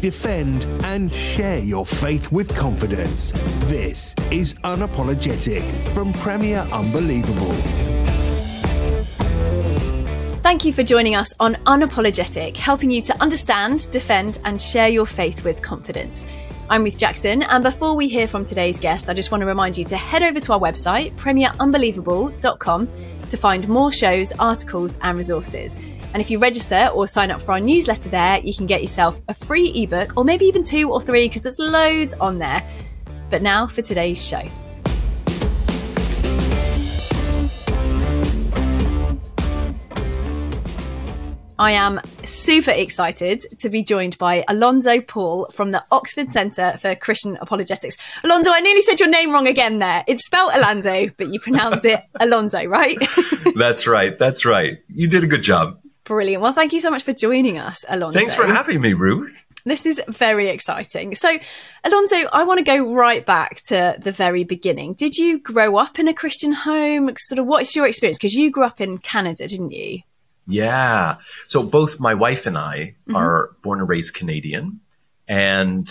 defend, and share your faith with confidence. This is Unapologetic from Premier Unbelievable. Thank you for joining us on Unapologetic, helping you to understand, defend, and share your faith with confidence. I'm Ruth Jackson, and before we hear from today's guest, I just want to remind you to head over to our website, premierunbelievable.com, to find more shows, articles, and resources. And if you register or sign up for our newsletter there, you can get yourself a free ebook, or maybe even two or three, because there's loads on there. But now for today's show. I am super excited to be joined by Alanzo Paul from the Oxford Centre for Christian Apologetics. Alanzo, I nearly said your name wrong again there. It's spelled Alanzo, but you pronounce it Alonzo, right? that's right. That's right. You did a good job. Brilliant. Well, thank you so much for joining us, Alanzo. Thanks for having me, Ruth. This is very exciting. So, Alanzo, I want to go right back to the very beginning. Did you grow up in a Christian home? Sort of what's your experience? Because you grew up in Canada, didn't you? Yeah. So both my wife and I mm-hmm. are born and raised Canadian. And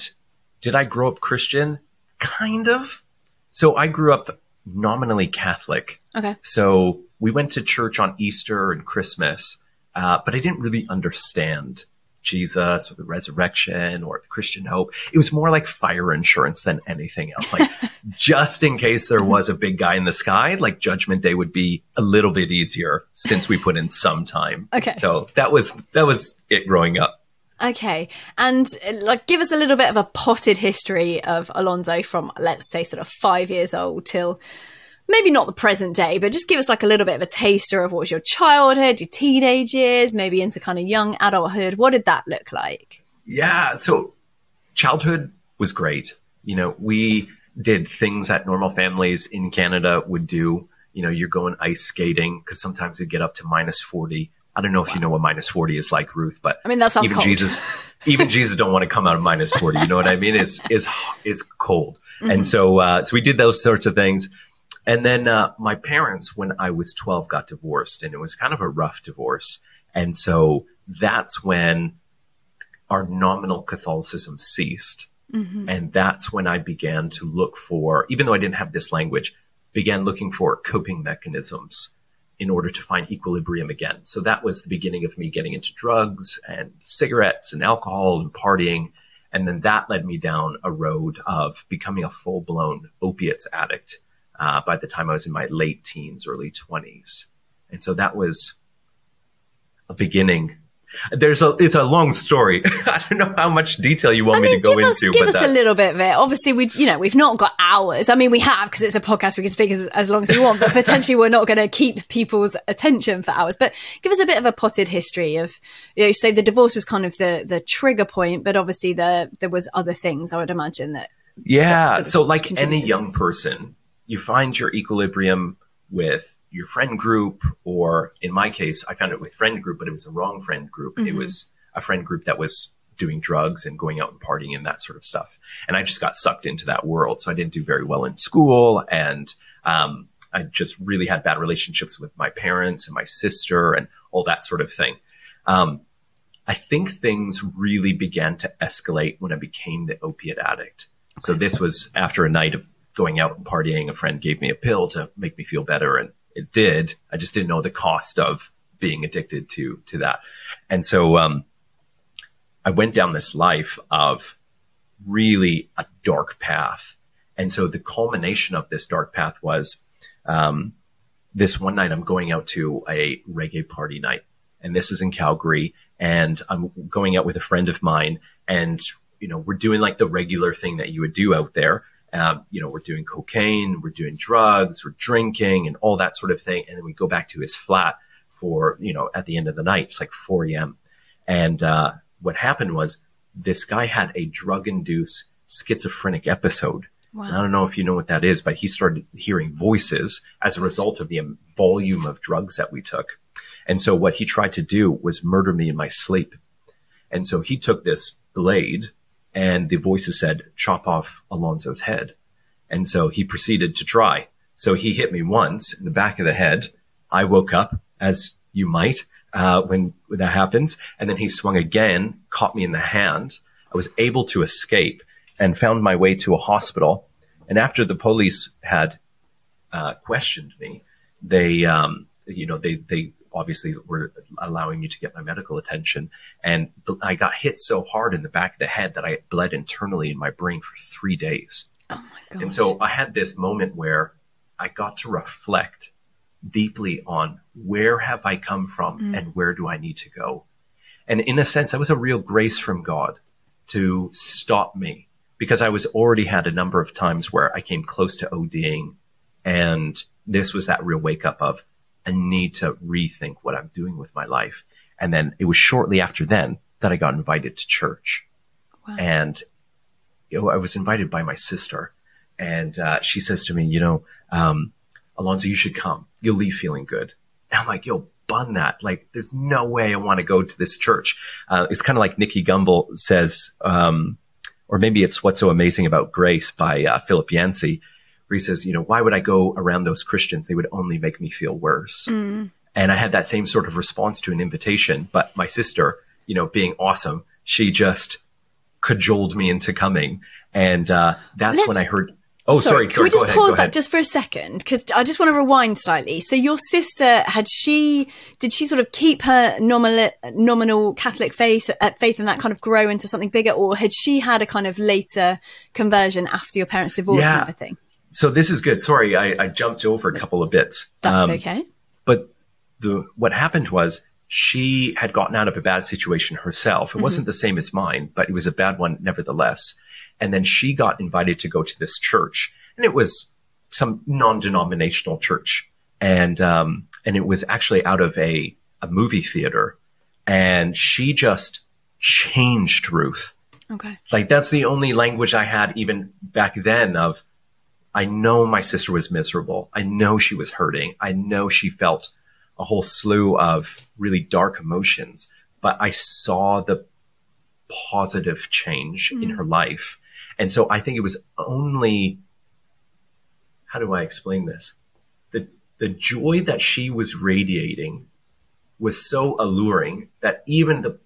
did I grow up Christian? Kind of. So I grew up nominally Catholic. Okay. So we went to church on Easter and Christmas, uh, but I didn't really understand Jesus or the resurrection or the Christian hope. It was more like fire insurance than anything else. Like just in case there was a big guy in the sky, like judgment day would be a little bit easier since we put in some time. Okay. So that was, that was it growing up. Okay. And like give us a little bit of a potted history of Alanzo from let's say sort of 5 years old till maybe not the present day, but just give us like a little bit of a taster of what was your childhood, your teenage years, maybe into kind of young adulthood. What did that look like? Yeah. So childhood was great. You know, we did things that normal families in Canada would do. You know, you're going ice skating because sometimes you get up to minus 40. I don't know if wow. you know what minus 40 is like, Ruth, but I mean, that sounds even cold. Jesus, even Jesus don't want to come out of minus 40. You know what I mean? It's, it's, it's cold. Mm-hmm. And so, uh, so we did those sorts of things. And then uh, my parents, when I was 12, got divorced, and it was kind of a rough divorce. And so that's when our nominal Catholicism ceased. Mm-hmm. And that's when I began to look for, even though I didn't have this language, began looking for coping mechanisms in order to find equilibrium again. So that was the beginning of me getting into drugs and cigarettes and alcohol and partying. And then that led me down a road of becoming a full blown opiates addict uh, by the time I was in my late teens, early 20s. And so that was a beginning. There's a, it's a long story. I don't know how much detail you want I mean, me to go us, into. Give us that's... a little bit of it. Obviously, we, you know, we've not got hours. I mean, we have because it's a podcast. We can speak as, as long as we want, but potentially we're not going to keep people's attention for hours. But give us a bit of a potted history of, you know, say the divorce was kind of the the trigger point, but obviously the there was other things. I would imagine that. Yeah. Sort of so, like any young person, you find your equilibrium with your friend group, or in my case, I found it with friend group, but it was the wrong friend group. Mm-hmm. It was a friend group that was doing drugs and going out and partying and that sort of stuff. And I just got sucked into that world. So I didn't do very well in school. And, um, I just really had bad relationships with my parents and my sister and all that sort of thing. Um, I think things really began to escalate when I became the opiate addict. So this was after a night of going out and partying, a friend gave me a pill to make me feel better. And it did. I just didn't know the cost of being addicted to, to that. And so, um, I went down this life of really a dark path. And so the culmination of this dark path was um, this one night I'm going out to a reggae party night. And this is in Calgary. And I'm going out with a friend of mine. And, you know, we're doing like the regular thing that you would do out there. Um, you know, we're doing cocaine, we're doing drugs, we're drinking and all that sort of thing. And then we go back to his flat for, you know, at the end of the night, it's like 4 a.m. And, uh, what happened was this guy had a drug induced schizophrenic episode Wow. I don't know if you know what that is, but he started hearing voices as a result of the volume of drugs that we took. And so what he tried to do was murder me in my sleep. And so he took this blade and the voices said, chop off Alanzo's head. And so he proceeded to try. So he hit me once in the back of the head. I woke up as you might, uh, when, when that happens. And then he swung again, caught me in the hand. I was able to escape and found my way to a hospital. And after the police had uh, questioned me, they, um, you know, they, they obviously were allowing me to get my medical attention. And I got hit so hard in the back of the head that I bled internally in my brain for three days. Oh my God. And so I had this moment where I got to reflect deeply on where have I come from mm. and where do I need to go? And in a sense, that was a real grace from God to stop me because I was already had a number of times where I came close to ODing and this was that real wake up of I need to rethink what I'm doing with my life. And then it was shortly after then that I got invited to church. Wow. And you know, I was invited by my sister and uh, she says to me, you know, um, Alanzo, you should come. You'll leave feeling good. And I'm like, yo, bun that. Like, there's no way I want to go to this church. Uh, it's kind of like Nicky Gumbel says, um, or maybe it's What's So Amazing About Grace by uh, Philip Yancey, where he says, you know, why would I go around those Christians? They would only make me feel worse. Mm. And I had that same sort of response to an invitation, but my sister, you know, being awesome, she just cajoled me into coming. And uh, that's Let's, when I heard Oh, sorry. sorry, Can we just ahead, pause that just for a second? Because I just want to rewind slightly. So, your sister had she did she sort of keep her nominal nominal Catholic faith uh, faith and that kind of grow into something bigger, or had she had a kind of later conversion after your parents' divorce yeah. and everything? So this is good. Sorry, I, I jumped over a couple of bits. That's um, okay. But the what happened was she had gotten out of a bad situation herself. It mm-hmm. wasn't the same as mine, but it was a bad one nevertheless. And then she got invited to go to this church and it was some non-denominational church. And, um, and it was actually out of a, a movie theater and she just changed Ruth. Okay. Like that's the only language I had even back then of, I know my sister was miserable. I know she was hurting. I know she felt a whole slew of really dark emotions, but I saw the positive change mm. in her life. And so I think it was only, how do I explain this? The, the joy that she was radiating was so alluring that even the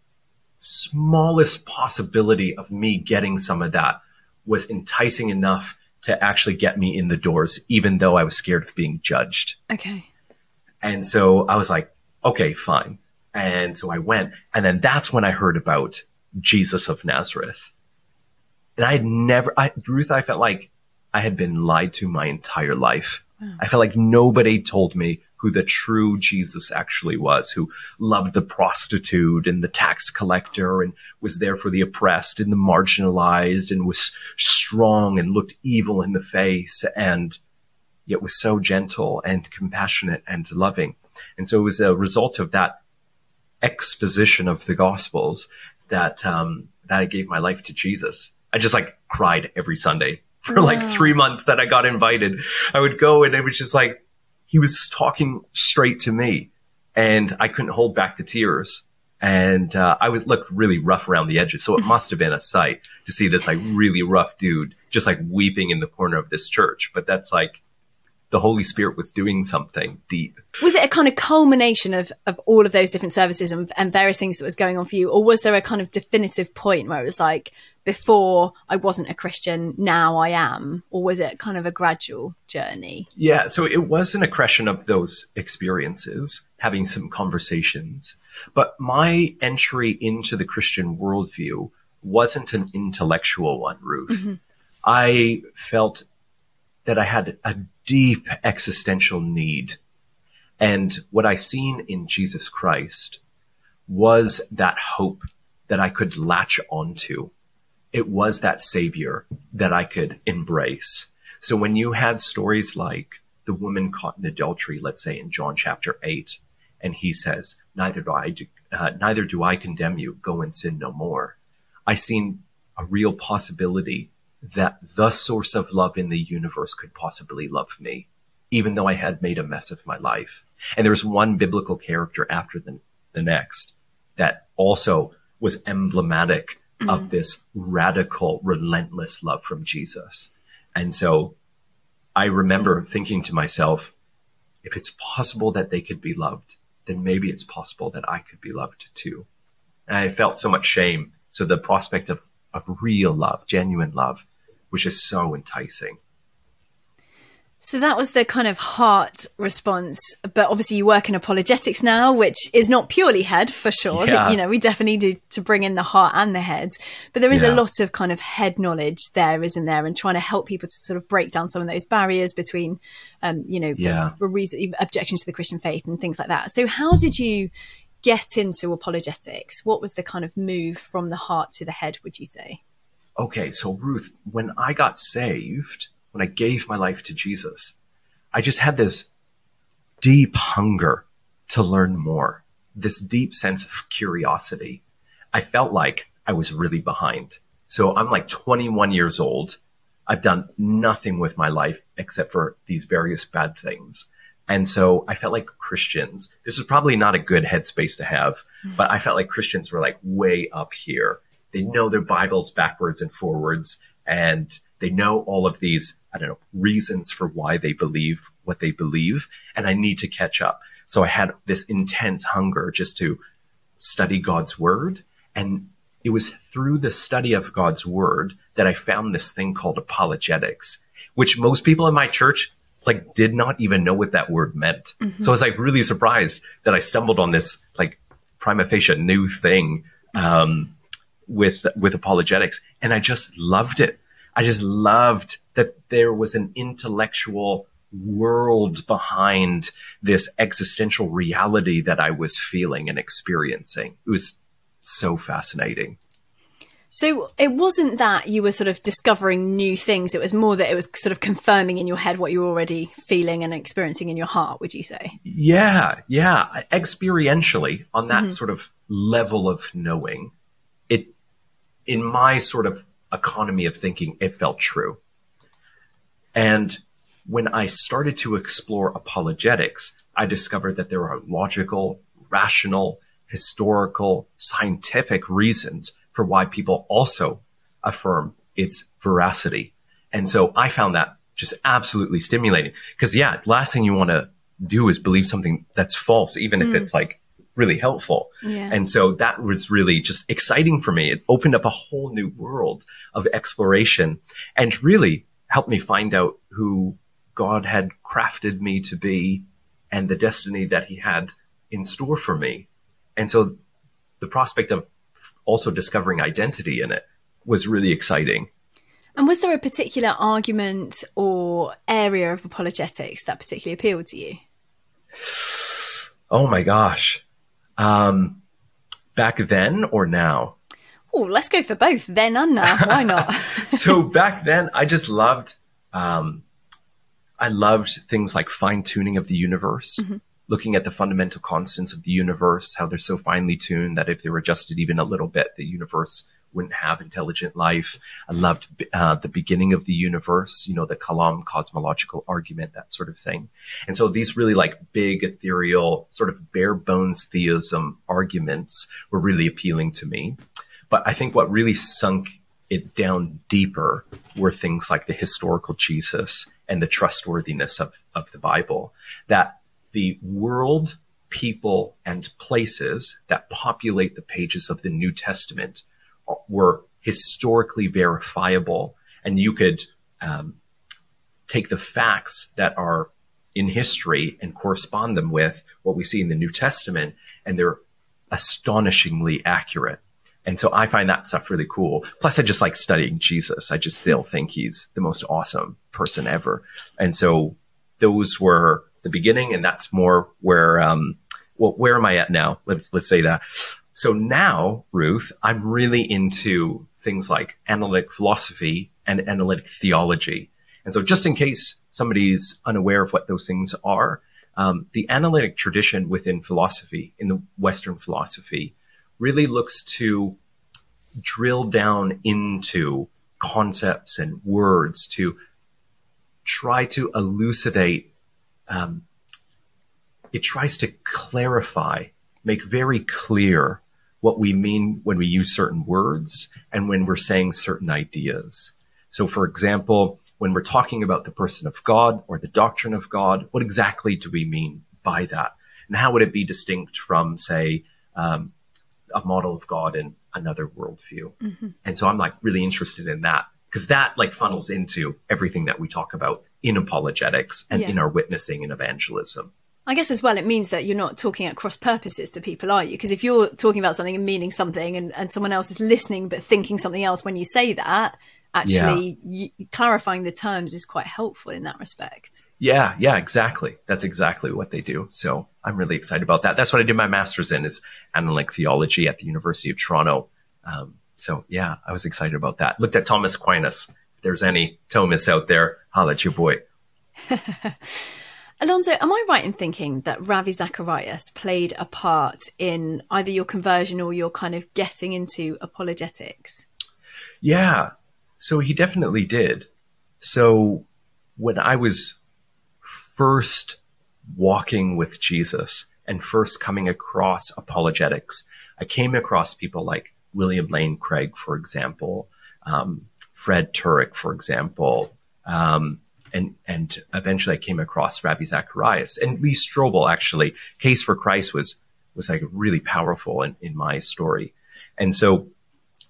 smallest possibility of me getting some of that was enticing enough to actually get me in the doors, even though I was scared of being judged. Okay. And so I was like, okay, fine. And so I went. And then that's when I heard about Jesus of Nazareth. And I had never, I, Ruth, I felt like I had been lied to my entire life. Wow. I felt like nobody told me who the true Jesus actually was, who loved the prostitute and the tax collector and was there for the oppressed and the marginalized and was strong and looked evil in the face and yet was so gentle and compassionate and loving. And so it was a result of that exposition of the gospels that, um, that I gave my life to Jesus. I just like cried every Sunday for wow. like three months that I got invited. I would go and it was just like, he was talking straight to me and I couldn't hold back the tears. And, uh, I would look really rough around the edges. So it must have been a sight to see this like really rough dude just like weeping in the corner of this church. But that's like, the Holy Spirit was doing something deep. Was it a kind of culmination of, of all of those different services and, and various things that was going on for you? Or was there a kind of definitive point where it was like, before I wasn't a Christian, now I am? Or was it kind of a gradual journey? Yeah, so it was an accretion of those experiences, having some conversations. But my entry into the Christian worldview wasn't an intellectual one, Ruth. Mm-hmm. I felt that I had a deep existential need. And what I seen in Jesus Christ was that hope that I could latch onto. It was that savior that I could embrace. So when you had stories like the woman caught in adultery, let's say in John chapter eight, and he says, neither do I, uh, neither do I condemn you. Go and sin no more. I seen a real possibility that the source of love in the universe could possibly love me, even though I had made a mess of my life. And there was one biblical character after the, the next that also was emblematic mm-hmm. of this radical, relentless love from Jesus. And so I remember thinking to myself, if it's possible that they could be loved, then maybe it's possible that I could be loved too. And I felt so much shame. So the prospect of, of real love, genuine love, which is so enticing. So that was the kind of heart response. But obviously, you work in apologetics now, which is not purely head for sure. Yeah. You know, we definitely need to bring in the heart and the head. But there is yeah. a lot of kind of head knowledge there, isn't there? And trying to help people to sort of break down some of those barriers between, um, you know, yeah. for, for reason, objections to the Christian faith and things like that. So, how did you get into apologetics? What was the kind of move from the heart to the head, would you say? Okay, so Ruth, when I got saved, when I gave my life to Jesus, I just had this deep hunger to learn more, this deep sense of curiosity. I felt like I was really behind. So I'm like 21 years old. I've done nothing with my life except for these various bad things. And so I felt like Christians, this was probably not a good headspace to have, but I felt like Christians were like way up here. They know their Bibles backwards and forwards and they know all of these, I don't know, reasons for why they believe what they believe. And I need to catch up. So I had this intense hunger just to study God's word. And it was through the study of God's word that I found this thing called apologetics, which most people in my church like did not even know what that word meant. Mm-hmm. So I was like really surprised that I stumbled on this like prima facie new thing um, with with apologetics, and I just loved it. I just loved that there was an intellectual world behind this existential reality that I was feeling and experiencing. It was so fascinating. So it wasn't that you were sort of discovering new things. It was more that it was sort of confirming in your head what you were already feeling and experiencing in your heart, would you say? Yeah, yeah. Experientially, on that mm-hmm. sort of level of knowing, in my sort of economy of thinking, it felt true. And when I started to explore apologetics, I discovered that there are logical, rational, historical, scientific reasons for why people also affirm its veracity. And so I found that just absolutely stimulating because yeah, last thing you want to do is believe something that's false, even mm. if it's like really helpful. Yeah. And so that was really just exciting for me. It opened up a whole new world of exploration and really helped me find out who God had crafted me to be and the destiny that he had in store for me. And so the prospect of also discovering identity in it was really exciting. And was there a particular argument or area of apologetics that particularly appealed to you? Oh my gosh. Um, back then or now? Oh, let's go for both then and now. Why not? so back then, I just loved, um, I loved things like fine tuning of the universe, mm-hmm. looking at the fundamental constants of the universe, how they're so finely tuned that if they were adjusted even a little bit, the universe wouldn't have intelligent life. I loved uh, the beginning of the universe, you know, the Kalam cosmological argument, that sort of thing. And so these really like big ethereal sort of bare bones theism arguments were really appealing to me. But I think what really sunk it down deeper were things like the historical Jesus and the trustworthiness of, of the Bible, that the world, people, and places that populate the pages of the New Testament were historically verifiable, and you could um, take the facts that are in history and correspond them with what we see in the New Testament, and they're astonishingly accurate. And so I find that stuff really cool. Plus, I just like studying Jesus. I just still think he's the most awesome person ever. And so those were the beginning, and that's more where, um, well, where am I at now? Let's let's say that. So now, Ruth, I'm really into things like analytic philosophy and analytic theology. And so, just in case somebody's unaware of what those things are, um, the analytic tradition within philosophy, in the Western philosophy, really looks to drill down into concepts and words to try to elucidate. Um, it tries to clarify, make very clear what we mean when we use certain words and when we're saying certain ideas. So, for example, when we're talking about the person of God or the doctrine of God, what exactly do we mean by that? And how would it be distinct from, say, um, a model of God in another worldview? Mm-hmm. And so I'm like really interested in that because that like funnels into everything that we talk about in apologetics and yeah. in our witnessing and evangelism. I guess as well, it means that you're not talking at cross purposes to people, are you? Because if you're talking about something and meaning something and, and someone else is listening but thinking something else when you say that, actually yeah. y- clarifying the terms is quite helpful in that respect. Yeah, yeah, exactly. That's exactly what they do. So I'm really excited about that. That's what I did my master's in is analytic theology at the University of Toronto. Um, so yeah, I was excited about that. Looked at Thomas Aquinas. If there's any Thomas out there, holla at your boy. Alanzo, am I right in thinking that Ravi Zacharias played a part in either your conversion or your kind of getting into apologetics? Yeah. So he definitely did. So when I was first walking with Jesus and first coming across apologetics, I came across people like William Lane Craig, for example, um, Frank Turek, for example, um, and and eventually I came across Ravi Zacharias and Lee Strobel. Actually, Case for Christ was was like really powerful in, in my story, and so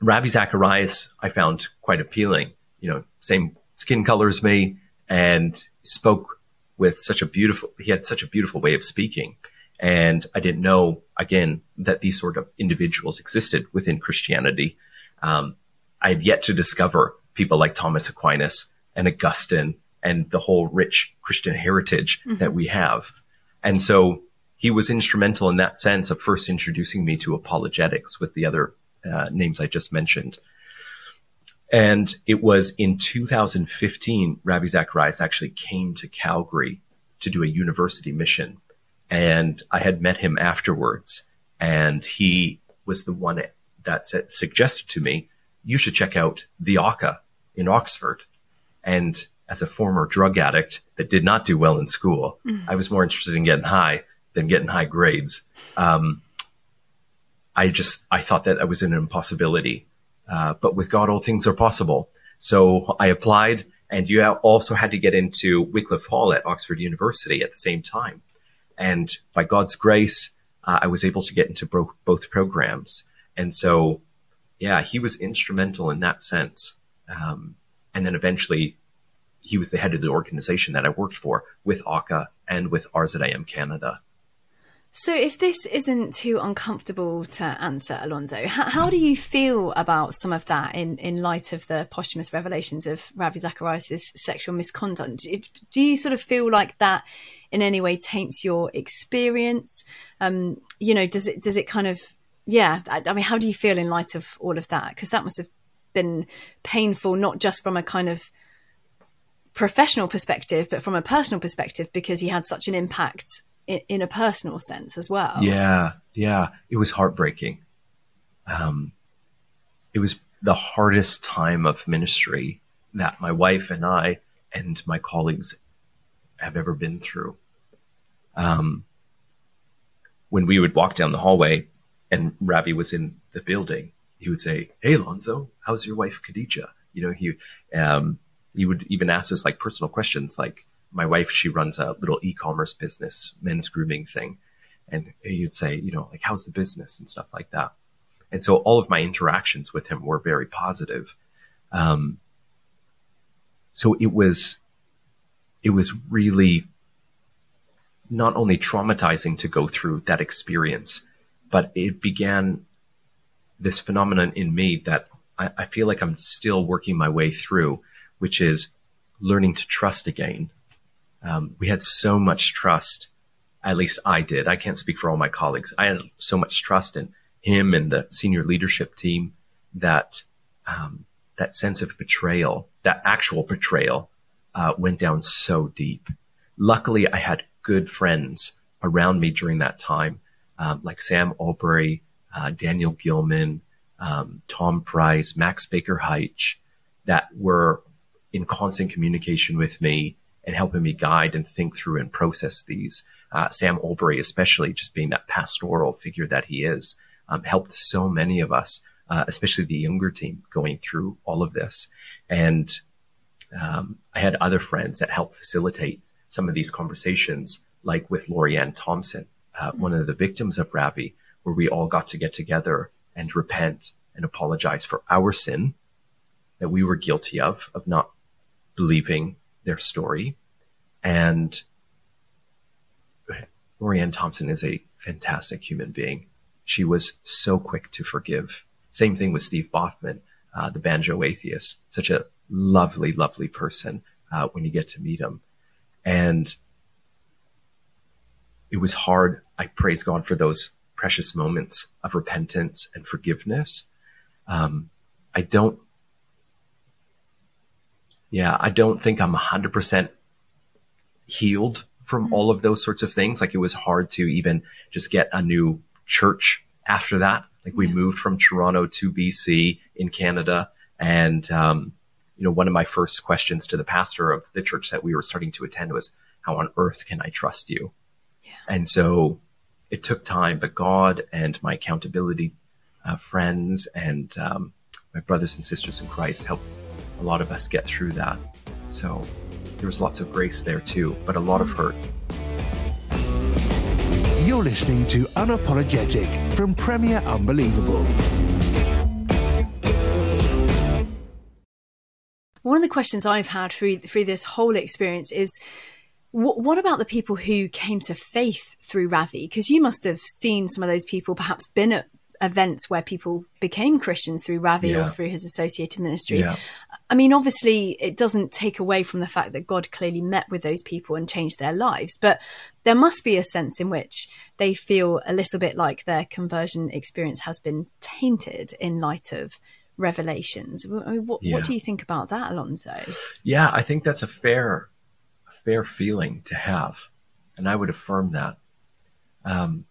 Ravi Zacharias I found quite appealing. You know, same skin color as me, and spoke with such a beautiful. He had such a beautiful way of speaking, and I didn't know again that these sort of individuals existed within Christianity. Um, I had yet to discover people like Thomas Aquinas and Augustine and the whole rich Christian heritage mm-hmm. that we have. And so he was instrumental in that sense of first introducing me to apologetics with the other uh, names I just mentioned. And it was in 2015, Ravi Zacharias actually came to Calgary to do a university mission. And I had met him afterwards. And he was the one that said, suggested to me, you should check out the OCCA in Oxford. And as a former drug addict that did not do well in school, mm. I was more interested in getting high than getting high grades. Um, I just I thought that I was an impossibility, uh, but with God, all things are possible. So I applied, and you also had to get into Wycliffe Hall at Oxford University at the same time. And by God's grace, uh, I was able to get into bro- both programs. And so, yeah, he was instrumental in that sense. Um, and then eventually he was the head of the organization that I worked for with OCCA and with RZIM Canada. So, if this isn't too uncomfortable to answer, Alanzo, how, how, do you feel about some of that in, in light of the posthumous revelations of Ravi Zacharias' sexual misconduct? Do you sort of feel like that in any way taints your experience? Um, you know, does it does it kind of yeah? I, I mean, how do you feel in light of all of that? Because that must have been painful, not just from a kind of professional perspective, but from a personal perspective, because he had such an impact in, in a personal sense as well. Yeah, yeah, it was heartbreaking. Um, it was the hardest time of ministry that my wife and I and my colleagues have ever been through. Um, when we would walk down the hallway and Ravi was in the building, he would say, "Hey, Alanzo, how's your wife, Khadija?" You know, he um, you would even ask us like personal questions like my wife she runs a little e-commerce business men's grooming thing. And you'd say you know like how's the business? and stuff like that. And so all of my interactions with him were very positive. Um, so it was it was really not only traumatizing to go through that experience but it began this phenomenon in me that I, I feel like I'm still working my way through, which is learning to trust again. Um, we had so much trust, at least I did. I can't speak for all my colleagues. I had so much trust in him and the senior leadership team that um, that sense of betrayal, that actual betrayal, uh, went down so deep. Luckily, I had good friends around me during that time, um, like Sam Allberry, uh, Daniel Gilman, um, Tom Price, Max Baker-Hytch, that were in constant communication with me and helping me guide and think through and process these. Uh, Sam Allberry, especially just being that pastoral figure that he is, um, helped so many of us, uh, especially the younger team, going through all of this. And um, I had other friends that helped facilitate some of these conversations, like with Lori Anne Thompson, uh, one of the victims of Ravi, where we all got to get together and repent and apologize for our sin that we were guilty of, of not believing their story. And Lori Anne Thompson is a fantastic human being. She was so quick to forgive. Same thing with Steve Baughman, uh, the banjo atheist. Such a lovely, lovely person uh, when you get to meet him. And it was hard. I praise God for those precious moments of repentance and forgiveness. Um, I don't, yeah, I don't think I'm 100% healed from all of those sorts of things. Like it was hard to even just get a new church after that. Like we moved from Toronto to BC in Canada. And, um, you know, one of my first questions to the pastor of the church that we were starting to attend was, how on earth can I trust you? Yeah. And so it took time, but God and my accountability uh, friends and um, my brothers and sisters in Christ helped a lot of us get through that. So there was lots of grace there too, but a lot of hurt. You're listening to Unapologetic from Premier Unbelievable. One of the questions I've had through through this whole experience is what, what about the people who came to faith through Ravi? Because you must have seen some of those people, perhaps been at events where people became Christians through Ravi yeah. or through his associated ministry. Yeah. I mean, obviously, it doesn't take away from the fact that God clearly met with those people and changed their lives, but there must be a sense in which they feel a little bit like their conversion experience has been tainted in light of revelations. I mean, what, yeah. what do you think about that, Alanzo? Yeah, I think that's a fair, a fair feeling to have, and I would affirm that. Um,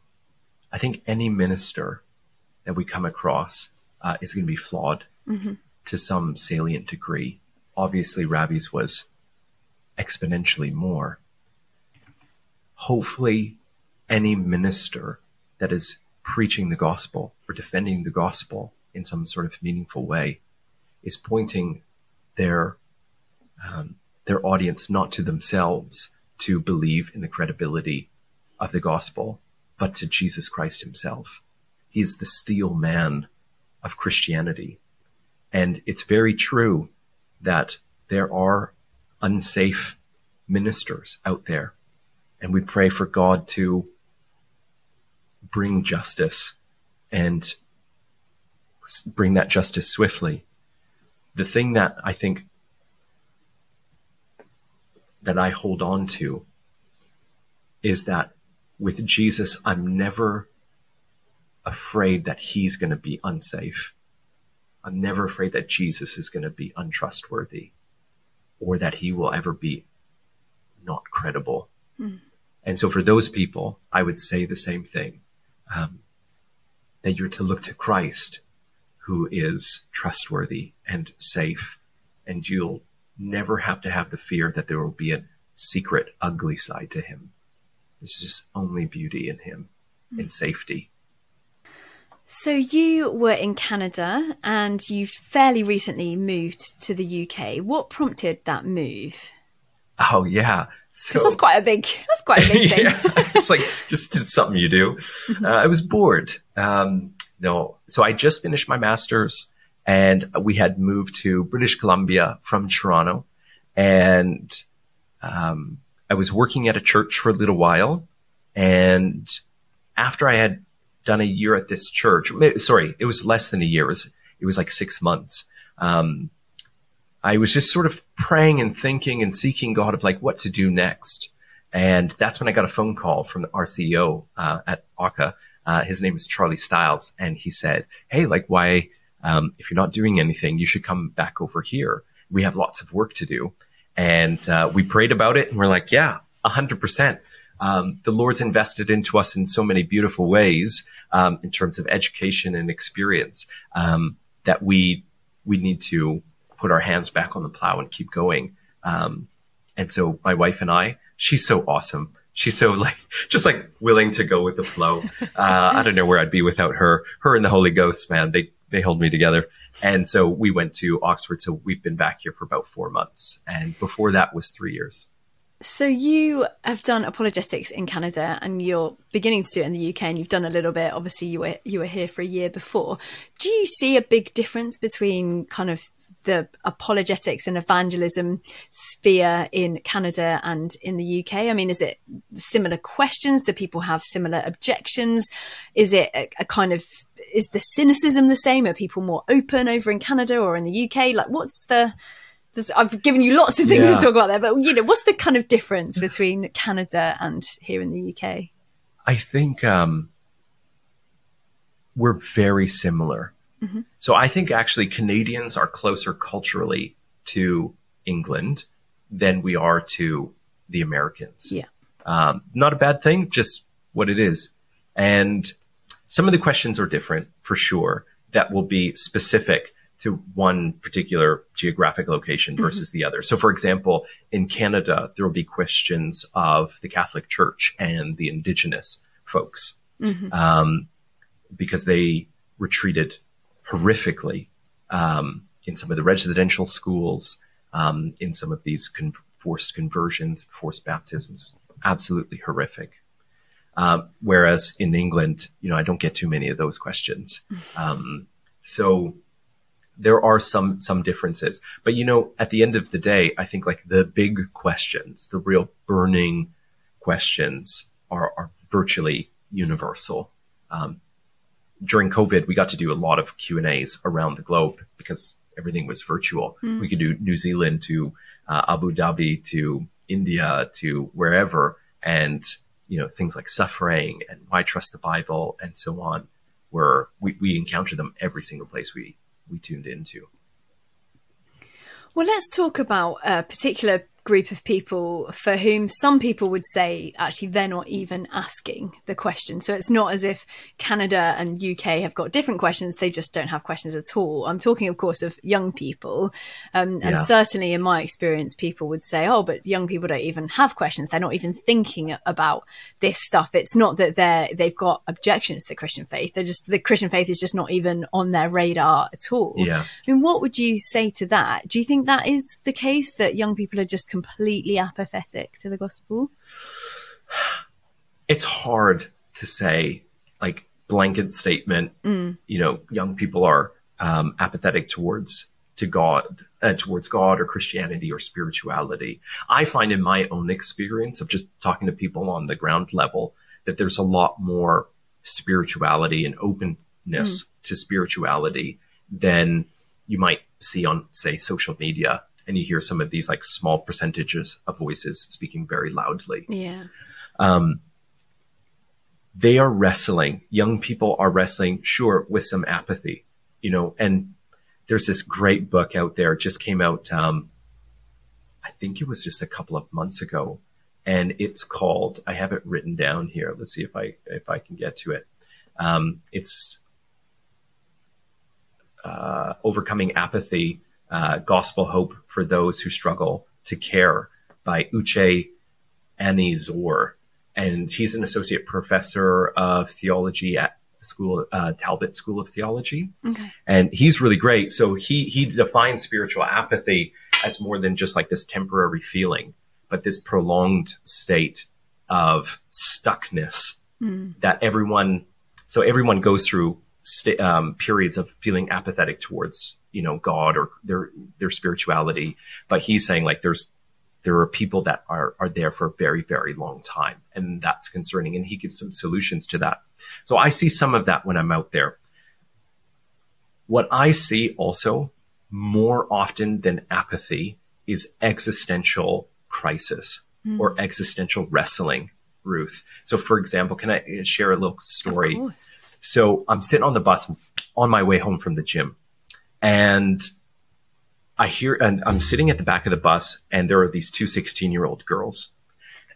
I think any minister that we come across uh, is going to be flawed mm-hmm. to some salient degree. Obviously, Ravi's was exponentially more. Hopefully, any minister that is preaching the gospel or defending the gospel in some sort of meaningful way is pointing their um, their audience not to themselves to believe in the credibility of the gospel, but to Jesus Christ Himself. He's the steel man of Christianity, and it's very true that there are unsafe ministers out there, and we pray for God to bring justice and bring that justice swiftly. The thing that I think that I hold on to is that with Jesus, I'm never afraid that he's going to be unsafe. I'm never afraid that Jesus is going to be untrustworthy or that he will ever be not credible. Mm. And so for those people, I would say the same thing. Um, that you're to look to Christ who is trustworthy and safe. And you'll never have to have the fear that there will be a secret, ugly side to him. There's just only beauty in him mm. and safety. So you were in Canada and you've fairly recently moved to the UK. What prompted that move? Oh yeah, so that's quite a big that's quite a big thing. yeah, it's like just something you do. Uh, I was bored. Um, no. So I just finished my master's and we had moved to British Columbia from Toronto. And um, I was working at a church for a little while. And after I had done a year at this church. Sorry, it was less than a year. It was, it was like six months. Um, I was just sort of praying and thinking and seeking God of like what to do next. And that's when I got a phone call from our CEO uh, at OCCA. Uh, his name is Charlie Stiles, and he said, "Hey, like, why? Um, if you're not doing anything, you should come back over here. We have lots of work to do." And uh, we prayed about it, and we're like, "Yeah, hundred percent." Um, the Lord's invested into us in so many beautiful ways um, in terms of education and experience um, that we we need to put our hands back on the plow and keep going. Um, and so my wife and I, she's so awesome. She's so like, just like willing to go with the flow. Uh, I don't know where I'd be without her. Her and the Holy Ghost, man, they, they hold me together. And so we went to Oxford. So we've been back here for about four months. And before that was three years. So you have done apologetics in Canada and you're beginning to do it in the UK and you've done a little bit. Obviously you were you were here for a year before. Do you see a big difference between kind of the apologetics and evangelism sphere in Canada and in the UK? I mean, is it similar questions? Do people have similar objections? Is it a, a kind of is the cynicism the same? Are people more open over in Canada or in the UK? Like, what's the I've given you lots of things yeah. to talk about there, but you know, what's the kind of difference between Canada and here in the UK? I think um, we're very similar Mm-hmm. So I think actually Canadians are closer culturally to England than we are to the Americans. Yeah. Um, not a bad thing, just what it is. And some of the questions are different for sure that will be specific to one particular geographic location mm-hmm. versus mm-hmm. the other. So, for example, in Canada, there will be questions of the Catholic Church and the Indigenous folks mm-hmm. um, because they were treated horrifically um, in some of the residential schools, um, in some of these con- forced conversions, forced baptisms, absolutely horrific. Um, whereas in England, you know, I don't get too many of those questions. Um, so there are some some differences, but you know, at the end of the day, I think like the big questions, the real burning questions, are are virtually universal. Um, during COVID, we got to do a lot of Q and A's around the globe because everything was virtual. Mm. We could do New Zealand to uh, Abu Dhabi to India to wherever, and you know things like suffering and why trust the Bible and so on. Where we, we encounter them every single place we we tuned into. Well, let's talk about a particular group of people for whom some people would say actually they're not even asking the question. So it's not as if Canada and UK have got different questions, they just don't have questions at all. I'm talking, of course, of young people. Um, and yeah. certainly in my experience, people would say, oh, but young people don't even have questions. They're not even thinking about this stuff. It's not that they're, they've got objections to the Christian faith. They're just, the Christian faith is just not even on their radar at all. Yeah. I mean, what would you say to that? Do you think that is the case that young people are just completely apathetic to the gospel? It's hard to say, like blanket statement. Mm. You know, young people are um, apathetic towards to God, uh, towards God or Christianity or spirituality. I find in my own experience of just talking to people on the ground level that there's a lot more spirituality and openness mm. to spirituality than you might see on, say, social media and you hear some of these like small percentages of voices speaking very loudly. Yeah. Um, they are wrestling. Young people are wrestling, sure, with some apathy, you know. And there's this great book out there. Just came out. Um, I think it was just a couple of months ago, and it's called. I have it written down here. Let's see if I if I can get to it. Um, it's uh, overcoming apathy uh, gospel hope for those who struggle to care by Uche Anizor. And he's an associate professor of theology at school uh, Talbot School of Theology. Okay. And he's really great. So he he defines spiritual apathy as more than just like this temporary feeling, but this prolonged state of stuckness mm. that everyone so everyone goes through st- um, periods of feeling apathetic towards you know God or their their spirituality. But he's saying like there's there are people that are, are there for a very, very long time. And that's concerning. And he gives some solutions to that. So I see some of that when I'm out there. What I see also more often than apathy is existential crisis mm. or existential wrestling, Ruth. So, for example, can I share a little story? So, I'm sitting on the bus on my way home from the gym, and I hear, and I'm sitting at the back of the bus, and there are these two 16 year old girls.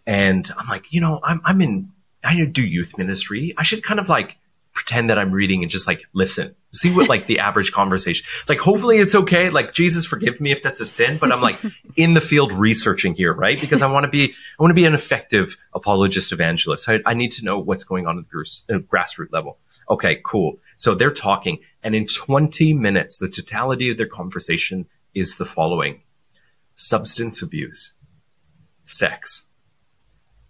And I'm like, you know, I'm, I'm in, I do youth ministry. I should kind of like pretend that I'm reading and just like listen, see what like the average conversation, like hopefully it's okay. Like Jesus forgive me if that's a sin, but I'm like in the field researching here, right? Because I want to be, I want to be an effective apologist evangelist. I, I need to know what's going on at the uh, grassroots level. Okay, cool. So they're talking and in 20 minutes, the totality of their conversation is the following. Substance abuse, sex,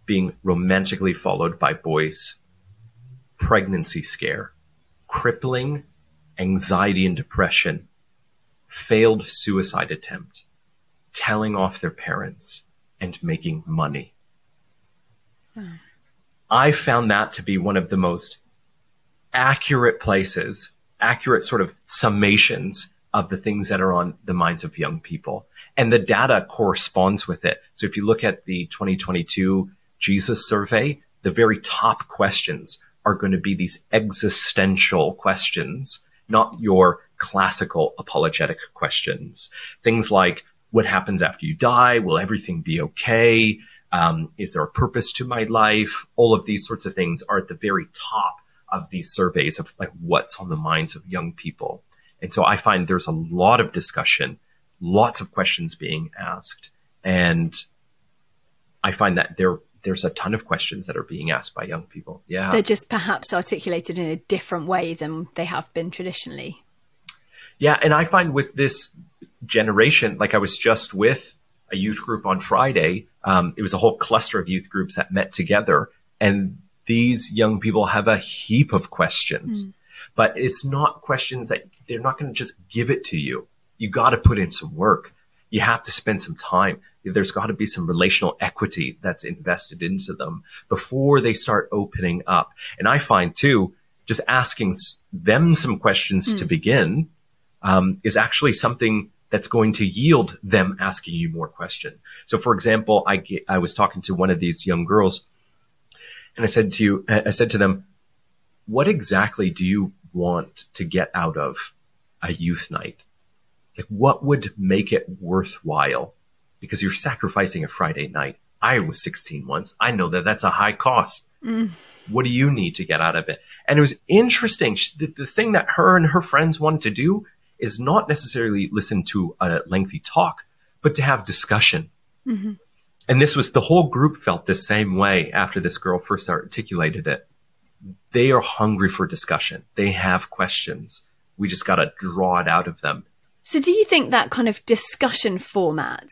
being romantically followed by boys, pregnancy scare, crippling anxiety and depression, failed suicide attempt, telling off their parents, and making money. Hmm. I found that to be one of the most accurate places, accurate sort of summations of the things that are on the minds of young people. And the data corresponds with it. So if you look at the 2022 Jesus survey, the very top questions are going to be these existential questions, not your classical apologetic questions. Things like, what happens after you die? Will everything be okay? Um, is there a purpose to my life? All of these sorts of things are at the very top of these surveys of like what's on the minds of young people. And so I find there's a lot of discussion, lots of questions being asked. And I find that there there's a ton of questions that are being asked by young people. Yeah. They're just perhaps articulated in a different way than they have been traditionally. Yeah, and I find with this generation, like I was just with a youth group on Friday. Um, it was a whole cluster of youth groups that met together, and these young people have a heap of questions. Mm. But it's not questions that they're not going to just give it to you. You got to put in some work. You have to spend some time. There's got to be some relational equity that's invested into them before they start opening up. And I find too, just asking them some questions mm. to begin um, is actually something that's going to yield them asking you more question. So, for example, I I was talking to one of these young girls, and I said to you, I said to them, "What exactly do you want to get out of a youth night? Like what would make it worthwhile? Because you're sacrificing a Friday night. I was 16 once. I know that that's a high cost. Mm. What do you need to get out of it? And it was interesting. The, the thing that her and her friends wanted to do is not necessarily listen to a lengthy talk, but to have discussion. Mm-hmm. And this was the whole group felt the same way after this girl first articulated it they are hungry for discussion. They have questions. We just got to draw it out of them. So, do you think that kind of discussion format,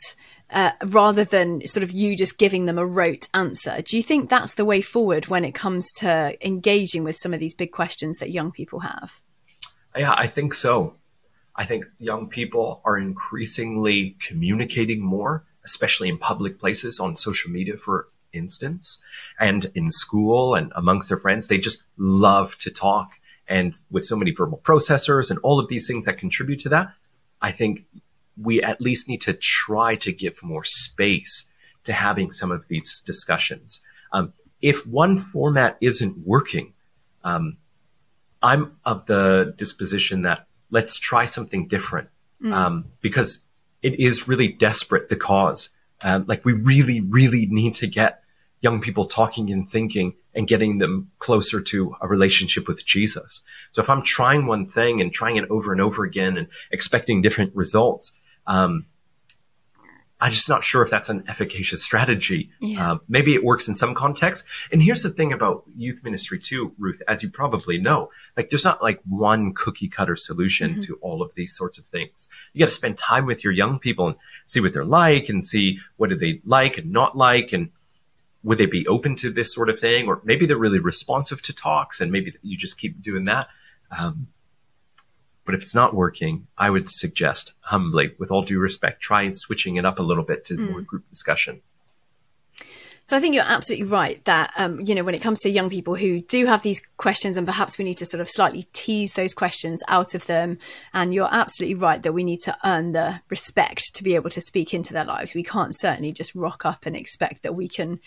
uh, rather than sort of you just giving them a rote answer, do you think that's the way forward when it comes to engaging with some of these big questions that young people have? Yeah, I think so. I think young people are increasingly communicating more, especially in public places on social media, for instance. And in school and amongst their friends, they just love to talk. And with so many verbal processors and all of these things that contribute to that, I think we at least need to try to give more space to having some of these discussions. Um, if one format isn't working, um, I'm of the disposition that let's try something different mm. um, because it is really desperate, the cause. Um, like we really, really need to get young people talking and thinking and getting them closer to a relationship with Jesus. So if I'm trying one thing and trying it over and over again and expecting different results, um, I'm just not sure if that's an efficacious strategy. Yeah. Uh, maybe it works in some contexts. And here's the thing about youth ministry too, Ruth, as you probably know, like there's not like one cookie cutter solution mm-hmm. to all of these sorts of things. You got to spend time with your young people and see what they're like and see what do they like and not like and would they be open to this sort of thing? Or maybe they're really responsive to talks and maybe you just keep doing that. Um, But if it's not working, I would suggest humbly, with all due respect, try switching it up a little bit to mm. more group discussion. So I think you're absolutely right that um, you know when it comes to young people who do have these questions, and perhaps we need to sort of slightly tease those questions out of them. And you're absolutely right that we need to earn the respect to be able to speak into their lives. We can't certainly just rock up and expect that we can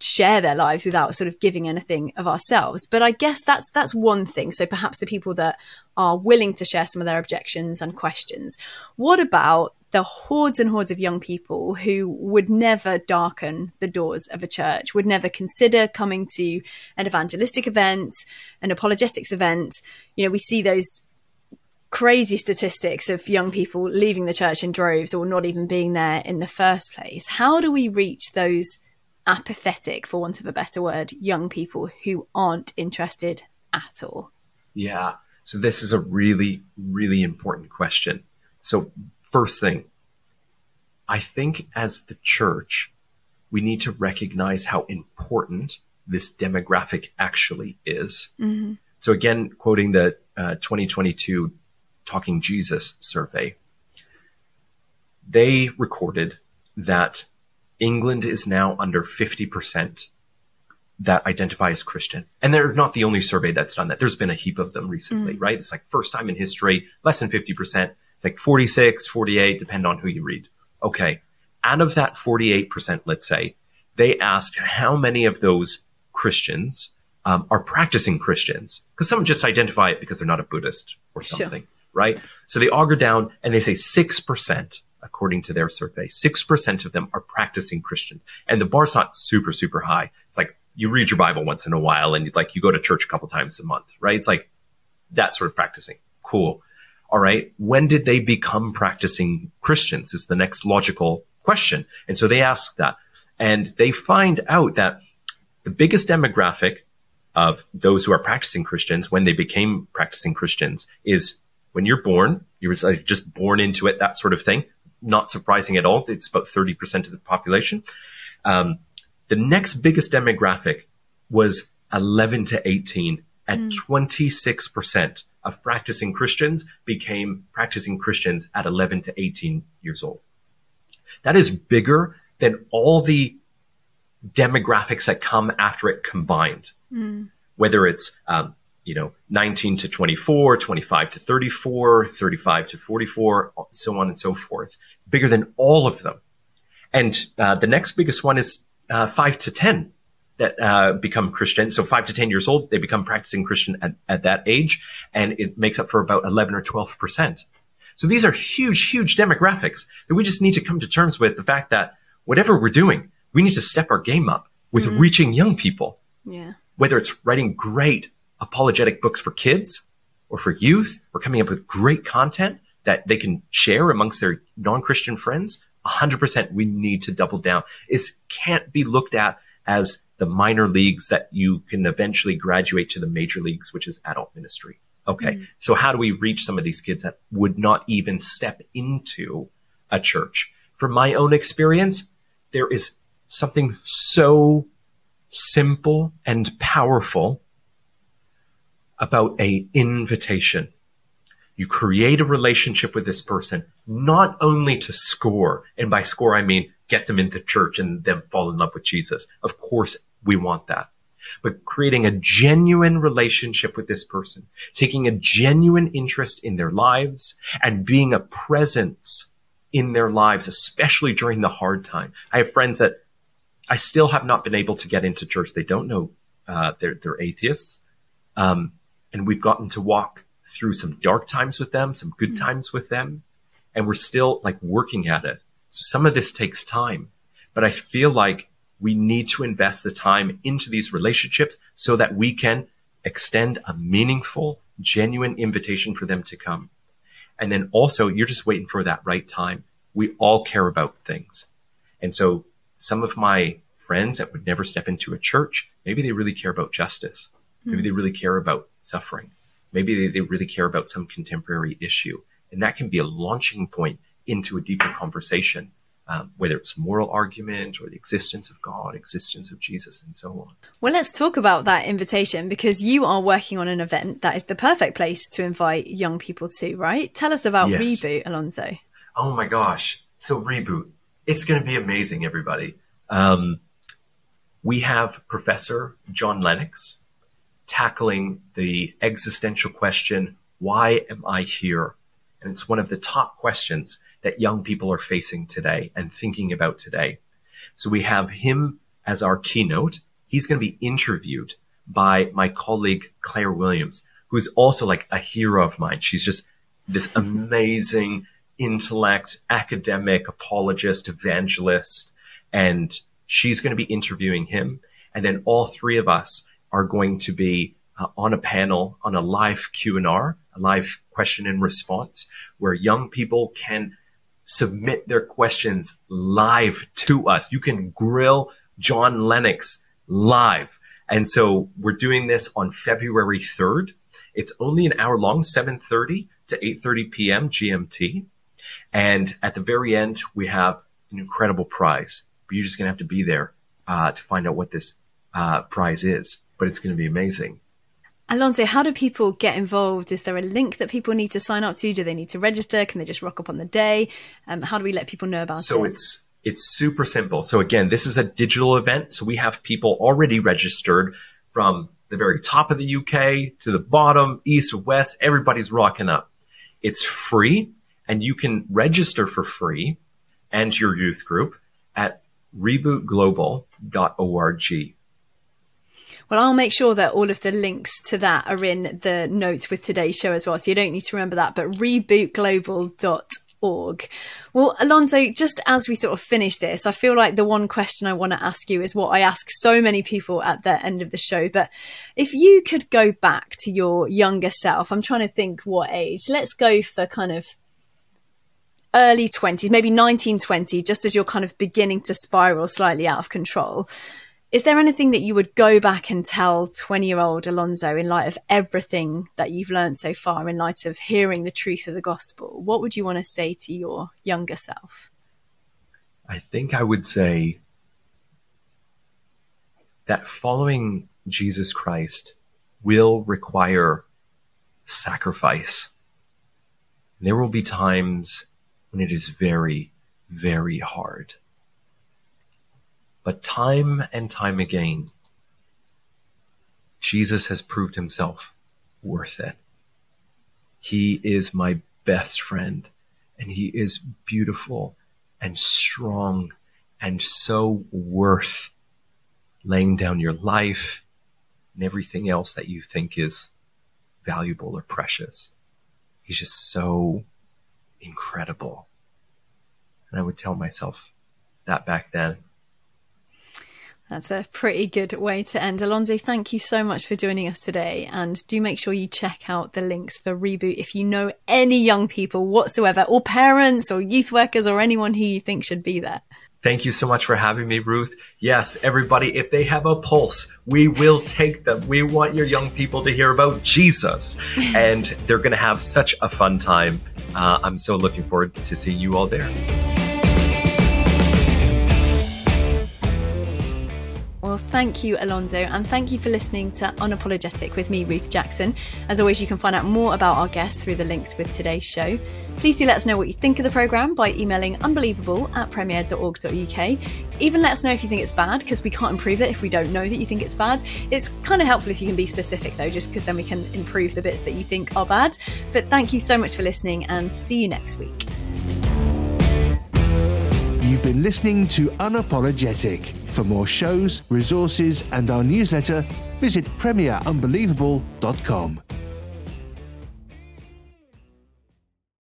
share their lives without sort of giving anything of ourselves. But I guess that's that's one thing. So perhaps the people that are willing to share some of their objections and questions. What about the hordes and hordes of young people who would never darken the doors of a church, would never consider coming to an evangelistic event, an apologetics event. You know, we see those crazy statistics of young people leaving the church in droves or not even being there in the first place. How do we reach those apathetic, for want of a better word, young people who aren't interested at all? Yeah. So this is a really, really important question. So First thing, I think as the church, we need to recognize how important this demographic actually is. Mm-hmm. So, again, quoting the uh, 2022 Talking Jesus survey, they recorded that England is now under 50% that identify as Christian. And they're not the only survey that's done that. There's been a heap of them recently, mm. right? It's like first time in history, less than 50%. It's like 46, 48, depend on who you read. Okay. Out of that 48%, let's say, they asked how many of those Christians um, are practicing Christians because some just identify it because they're not a Buddhist or something, sure. right? So they auger down and they say 6%, according to their survey, 6% of them are practicing Christians. And the bar's not super, super high. It's like you read your Bible once in a while and like you go to church a couple times a month, right? It's like that sort of practicing. Cool. All right. When did they become practicing Christians is the next logical question. And so they ask that and they find out that the biggest demographic of those who are practicing Christians when they became practicing Christians is when you're born, you were just born into it, that sort of thing. Not surprising at all. It's about 30% of the population. Um, the next biggest demographic was 11 to 18 at mm. 26% of practicing Christians became practicing Christians at 11 to 18 years old. That is bigger than all the demographics that come after it combined. Mm. Whether it's, um, you know, 19 to 24, 25 to 34, 35 to 44, so on and so forth. Bigger than all of them. And uh, the next biggest one is uh, 5 to 10 that uh, become Christian. So five to 10 years old, they become practicing Christian at, at that age, and it makes up for about 11 or 12%. So these are huge, huge demographics that we just need to come to terms with the fact that whatever we're doing, we need to step our game up with mm-hmm. reaching young people. Yeah. Whether it's writing great apologetic books for kids or for youth, or coming up with great content that they can share amongst their non-Christian friends, 100% we need to double down. It can't be looked at as the minor leagues that you can eventually graduate to the major leagues, which is adult ministry. Okay. Mm-hmm. So how do we reach some of these kids that would not even step into a church? From my own experience, there is something so simple and powerful about a invitation. You create a relationship with this person, not only to score, and by score I mean get them into church and them fall in love with Jesus. Of course, we want that. But creating a genuine relationship with this person, taking a genuine interest in their lives and being a presence in their lives, especially during the hard time. I have friends that I still have not been able to get into church. They don't know uh, they're, they're atheists. Um, and we've gotten to walk through some dark times with them, some good mm. times with them. And we're still like working at it. So some of this takes time, but I feel like we need to invest the time into these relationships so that we can extend a meaningful, genuine invitation for them to come. And then also, you're just waiting for that right time. We all care about things. And so some of my friends that would never step into a church, maybe they really care about justice. Maybe they really care about suffering. Maybe they, they really care about some contemporary issue. And that can be a launching point into a deeper conversation um, whether it's moral argument or the existence of God, existence of Jesus, and so on. Well, let's talk about that invitation because you are working on an event that is the perfect place to invite young people to, right? Tell us about yes. Reboot, Alanzo. Oh my gosh. So, Reboot, it's going to be amazing, everybody. Um, we have Professor John Lennox tackling the existential question why am I here? And it's one of the top questions that young people are facing today and thinking about today. So we have him as our keynote. He's going to be interviewed by my colleague Claire Williams, who's also like a hero of mine. She's just this amazing intellect, academic, apologist, evangelist, and she's going to be interviewing him. And then all three of us are going to be uh, on a panel on a live Q&R, a live question and response where young people can submit their questions live to us. You can grill John Lennox live. And so we're doing this on February 3rd. It's only an hour long, 7:30 to 8:30 p.m. GMT. And at the very end, we have an incredible prize. But you're just going to have to be there uh, to find out what this uh, prize is. But it's going to be amazing. Alanzo, how do people get involved? Is there a link that people need to sign up to? Do they need to register? Can they just rock up on the day? Um, how do we let people know about so it? So it's it's super simple. So again, this is a digital event. So we have people already registered from the very top of the UK to the bottom, east, west. Everybody's rocking up. It's free and you can register for free and your youth group at rebootglobal.org. Well, I'll make sure that all of the links to that are in the notes with today's show as well. So you don't need to remember that, but rebootglobal.org. Well, Alanzo, just as we sort of finish this, I feel like the one question I want to ask you is what I ask so many people at the end of the show. But if you could go back to your younger self, I'm trying to think what age. Let's go for kind of early 20s, maybe 1920, just as you're kind of beginning to spiral slightly out of control. Is there anything that you would go back and tell 20 year old Alanzo in light of everything that you've learned so far, in light of hearing the truth of the gospel? What would you want to say to your younger self? I think I would say that following Jesus Christ will require sacrifice. There will be times when it is very, very hard. But time and time again, Jesus has proved himself worth it. He is my best friend, and he is beautiful and strong and so worth laying down your life and everything else that you think is valuable or precious. He's just so incredible. And I would tell myself that back then. That's a pretty good way to end. Alanzo, thank you so much for joining us today. And do make sure you check out the links for Reboot if you know any young people whatsoever, or parents, or youth workers, or anyone who you think should be there. Thank you so much for having me, Ruth. Yes, everybody, if they have a pulse, we will take them. We want your young people to hear about Jesus, and they're going to have such a fun time. Uh, I'm so looking forward to seeing you all there. Well, thank you, Alanzo, and thank you for listening to Unapologetic with me, Ruth Jackson. As always, you can find out more about our guests through the links with today's show. Please do let us know what you think of the programme by emailing unbelievable at premier.org.uk. Even let us know if you think it's bad, because we can't improve it if we don't know that you think it's bad. It's kind of helpful if you can be specific, though, just because then we can improve the bits that you think are bad. But thank you so much for listening, and see you next week. You've been listening to Unapologetic. For more shows, resources, and our newsletter, visit premierunbelievable.com.